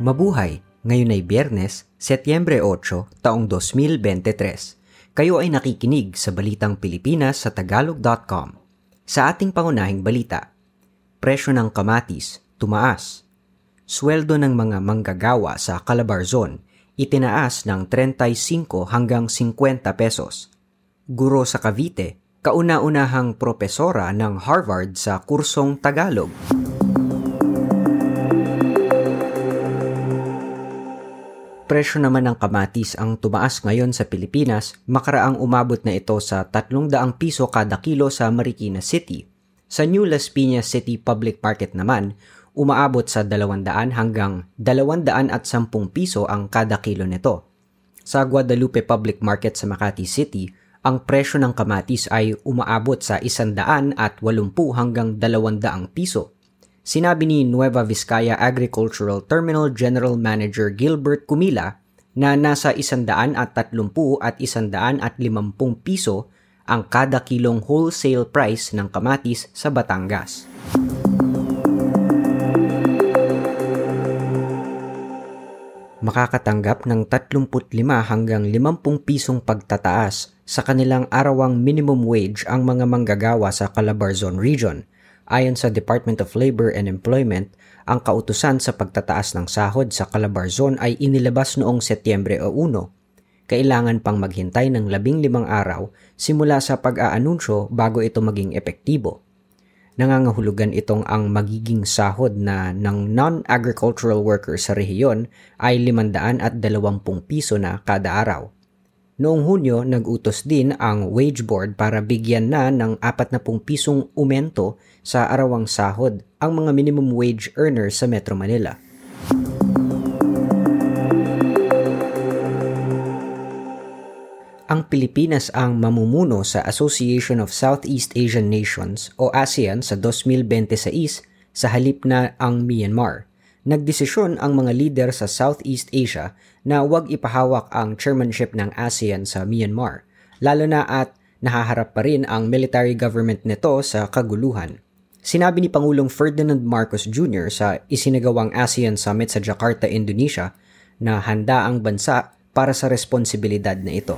Mabuhay! Ngayon ay Biyernes, Setyembre 8, taong 2023. Kayo ay nakikinig sa Balitang Pilipinas sa Tagalog.com. Sa ating pangunahing balita, presyo ng kamatis, tumaas. Sweldo ng mga manggagawa sa Calabarzon, itinaas ng 35 hanggang 50 pesos. Guro sa Cavite, kauna-unahang propesora ng Harvard sa kursong Tagalog. Presyo naman ng kamatis ang tumaas ngayon sa Pilipinas, makaraang umabot na ito sa 300 piso kada kilo sa Marikina City. Sa New Las Piñas City Public Market naman, umaabot sa 200 hanggang 210 piso ang kada kilo nito. Sa Guadalupe Public Market sa Makati City, ang presyo ng kamatis ay umaabot sa 100 at 80 hanggang 200 piso. Sinabi ni Nueva Vizcaya Agricultural Terminal General Manager Gilbert Kumila na nasa 130 at 150 piso ang kada kilong wholesale price ng kamatis sa Batangas. Makakatanggap ng 35 hanggang 50 pisong pagtataas sa kanilang arawang minimum wage ang mga manggagawa sa Calabarzon Region – Ayon sa Department of Labor and Employment, ang kautusan sa pagtataas ng sahod sa Calabarzon ay inilabas noong Setyembre 1. Kailangan pang maghintay ng labing limang araw simula sa pag-aanunsyo bago ito maging epektibo. Nangangahulugan itong ang magiging sahod na ng non-agricultural workers sa rehiyon ay 520 piso na kada araw. Noong Hunyo, nag-utos din ang wage board para bigyan na ng 40 pisong umento sa arawang sahod ang mga minimum wage earners sa Metro Manila. Ang Pilipinas ang mamumuno sa Association of Southeast Asian Nations o ASEAN sa 2026 sa halip na ang Myanmar – nagdesisyon ang mga leader sa Southeast Asia na huwag ipahawak ang chairmanship ng ASEAN sa Myanmar, lalo na at nahaharap pa rin ang military government nito sa kaguluhan. Sinabi ni Pangulong Ferdinand Marcos Jr. sa isinagawang ASEAN Summit sa Jakarta, Indonesia, na handa ang bansa para sa responsibilidad na ito.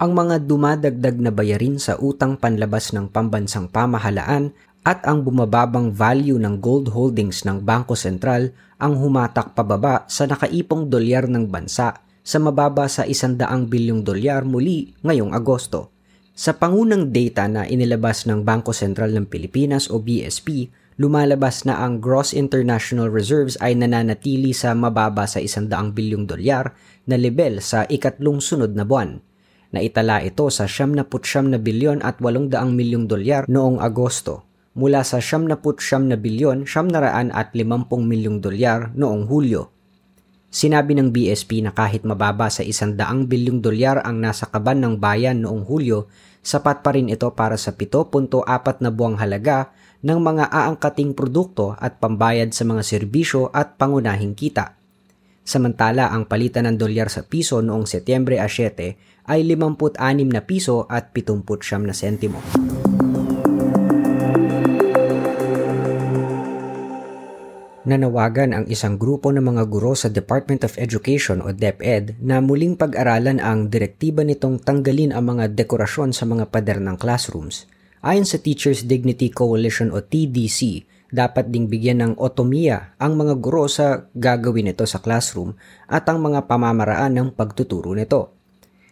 Ang mga dumadagdag na bayarin sa utang panlabas ng pambansang pamahalaan at ang bumababang value ng gold holdings ng Bangko Sentral ang humatak pababa sa nakaipong dolyar ng bansa sa mababa sa 100 bilyong dolyar muli ngayong Agosto. Sa pangunang data na inilabas ng Bangko Sentral ng Pilipinas o BSP, lumalabas na ang gross international reserves ay nananatili sa mababa sa 100 bilyong dolyar na level sa ikatlong sunod na buwan na itala ito sa 79 na bilyon at 800 milyong dolyar noong Agosto mula sa 79 na bilyon 750 milyong dolyar noong Hulyo. Sinabi ng BSP na kahit mababa sa 100 bilyong dolyar ang nasa kaban ng bayan noong Hulyo, sapat pa rin ito para sa 7.4 na buwang halaga ng mga aangkating produkto at pambayad sa mga serbisyo at pangunahing kita. Samantala, ang palitan ng dolyar sa piso noong Setyembre 7 ay 56 na piso at 79 na sentimo. Nanawagan ang isang grupo ng mga guro sa Department of Education o DepEd na muling pag-aralan ang direktiba nitong tanggalin ang mga dekorasyon sa mga pader ng classrooms. Ayon sa Teachers Dignity Coalition o TDC, dapat ding bigyan ng otomiya ang mga guro sa gagawin nito sa classroom at ang mga pamamaraan ng pagtuturo nito.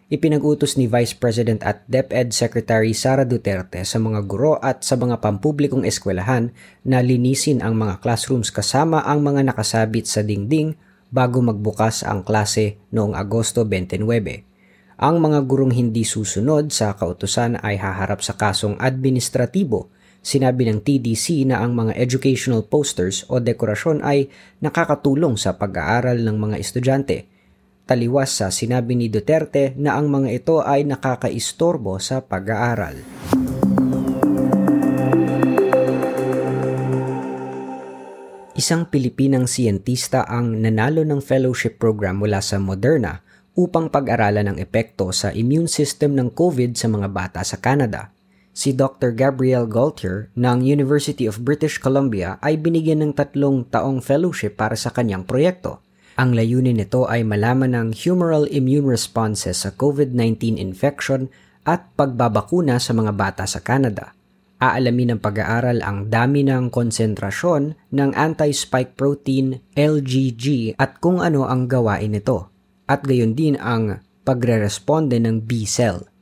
Ipinag-utos ni Vice President at DepEd Secretary Sara Duterte sa mga guro at sa mga pampublikong eskwelahan na linisin ang mga classrooms kasama ang mga nakasabit sa dingding bago magbukas ang klase noong Agosto 29. Ang mga gurong hindi susunod sa kautusan ay haharap sa kasong administratibo Sinabi ng TDC na ang mga educational posters o dekorasyon ay nakakatulong sa pag-aaral ng mga estudyante. Taliwas sa sinabi ni Duterte na ang mga ito ay nakakaistorbo sa pag-aaral. Isang Pilipinang siyentista ang nanalo ng fellowship program mula sa Moderna upang pag-aralan ang epekto sa immune system ng COVID sa mga bata sa Canada – Si Dr. Gabrielle Gaultier ng University of British Columbia ay binigyan ng tatlong taong fellowship para sa kanyang proyekto. Ang layunin nito ay malaman ang humoral immune responses sa COVID-19 infection at pagbabakuna sa mga bata sa Canada. Aalamin ng pag-aaral ang dami ng konsentrasyon ng anti-spike protein LGG at kung ano ang gawain nito. At gayon din ang pagre-responde ng B-cell.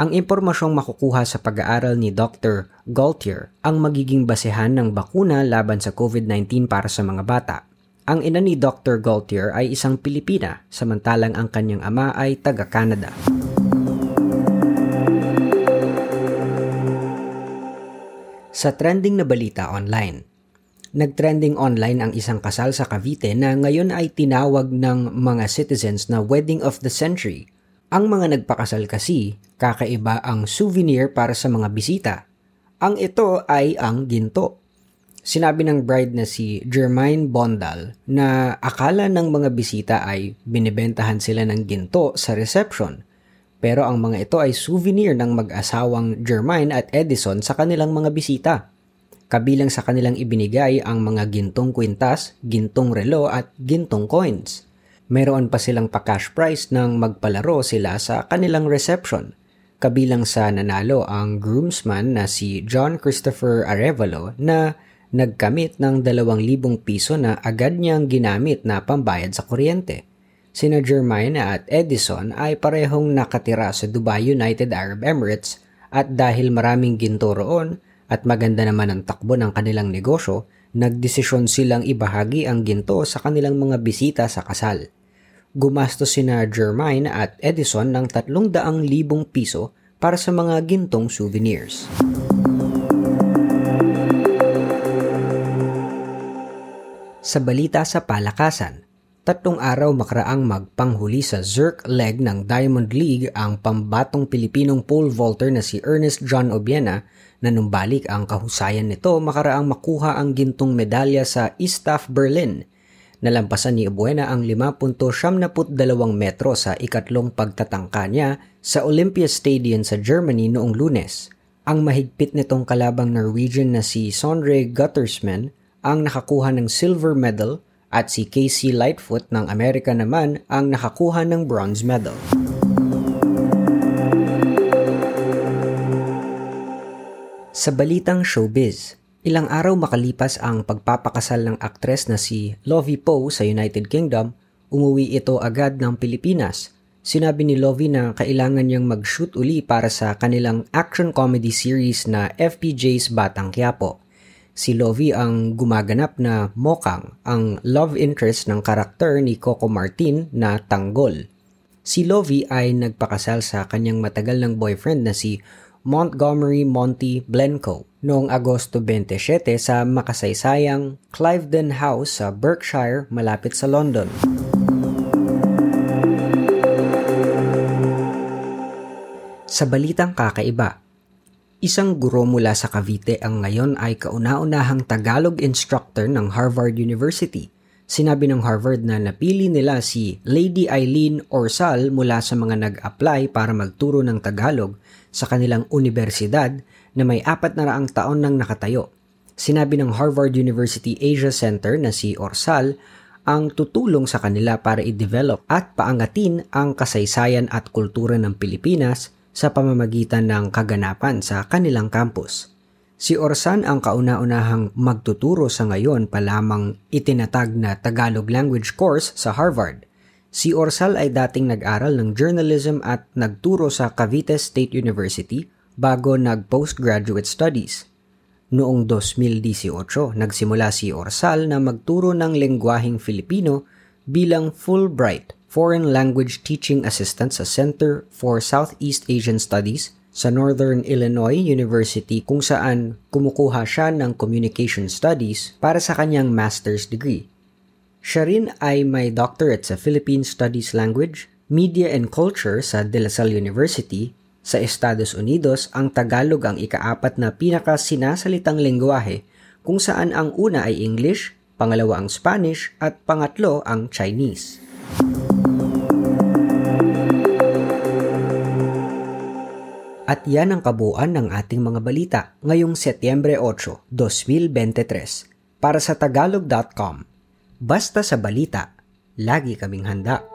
Ang impormasyong makukuha sa pag-aaral ni Dr. Gaultier ang magiging basehan ng bakuna laban sa COVID-19 para sa mga bata. Ang ina ni Dr. Gaultier ay isang Pilipina, samantalang ang kanyang ama ay taga-Canada. Sa trending na balita online, Nagtrending online ang isang kasal sa Cavite na ngayon ay tinawag ng mga citizens na wedding of the century. Ang mga nagpakasal kasi, kakaiba ang souvenir para sa mga bisita. Ang ito ay ang ginto. Sinabi ng bride na si Jermaine Bondal na akala ng mga bisita ay binibentahan sila ng ginto sa reception. Pero ang mga ito ay souvenir ng mag-asawang Jermaine at Edison sa kanilang mga bisita. Kabilang sa kanilang ibinigay ang mga gintong kwintas, gintong relo at gintong coins. Meron pa silang pa-cash prize nang magpalaro sila sa kanilang reception. Kabilang sa nanalo ang groomsman na si John Christopher Arevalo na nagkamit ng 2,000 piso na agad niyang ginamit na pambayad sa kuryente. Sina Jermaine at Edison ay parehong nakatira sa Dubai United Arab Emirates at dahil maraming ginto roon, at maganda naman ang takbo ng kanilang negosyo, nagdesisyon silang ibahagi ang ginto sa kanilang mga bisita sa kasal. Gumastos sina Germain at Edison ng 300,000 piso para sa mga gintong souvenirs. Sa balita sa palakasan, Tatlong araw makaraang magpanghuli sa Zerk leg ng Diamond League ang pambatong Pilipinong pole vaulter na si Ernest John Obiena na numbalik ang kahusayan nito makaraang makuha ang gintong medalya sa Istaf Berlin. Nalampasan ni Obuena ang 5.72 metro sa ikatlong pagtatangka niya sa Olympia Stadium sa Germany noong lunes. Ang mahigpit nitong kalabang Norwegian na si Sondre Guttersman ang nakakuha ng silver medal at si Casey Lightfoot ng Amerika naman ang nakakuha ng bronze medal. Sa balitang showbiz, ilang araw makalipas ang pagpapakasal ng aktres na si Lovie Poe sa United Kingdom, umuwi ito agad ng Pilipinas. Sinabi ni Lovie na kailangan niyang mag-shoot uli para sa kanilang action comedy series na FPJ's Batang Quiapo si Lovie ang gumaganap na Mokang, ang love interest ng karakter ni Coco Martin na Tanggol. Si Lovie ay nagpakasal sa kanyang matagal ng boyfriend na si Montgomery Monty Blencoe noong Agosto 27 sa makasaysayang Cliveden House sa Berkshire malapit sa London. Sa balitang kakaiba, Isang guro mula sa Cavite ang ngayon ay kauna-unahang Tagalog instructor ng Harvard University. Sinabi ng Harvard na napili nila si Lady Eileen Orsal mula sa mga nag-apply para magturo ng Tagalog sa kanilang universidad na may apat na raang taon nang nakatayo. Sinabi ng Harvard University Asia Center na si Orsal ang tutulong sa kanila para i-develop at paangatin ang kasaysayan at kultura ng Pilipinas sa pamamagitan ng kaganapan sa kanilang campus. Si Orsan ang kauna-unahang magtuturo sa ngayon pa lamang itinatag na Tagalog language course sa Harvard. Si Orsal ay dating nag-aral ng journalism at nagturo sa Cavite State University bago nag-postgraduate studies. Noong 2018, nagsimula si Orsal na magturo ng lengguaheng Filipino bilang Fulbright Foreign Language Teaching Assistant sa Center for Southeast Asian Studies sa Northern Illinois University kung saan kumukuha siya ng Communication Studies para sa kanyang master's degree. Siya rin ay may doctorate sa Philippine Studies Language, Media and Culture sa De La Salle University. Sa Estados Unidos, ang Tagalog ang ikaapat na pinakasinasalitang lengguwahe kung saan ang una ay English, pangalawa ang Spanish at pangatlo ang Chinese. At yan ang kabuuan ng ating mga balita ngayong Setyembre 8, 2023 para sa tagalog.com. Basta sa balita, lagi kaming handa.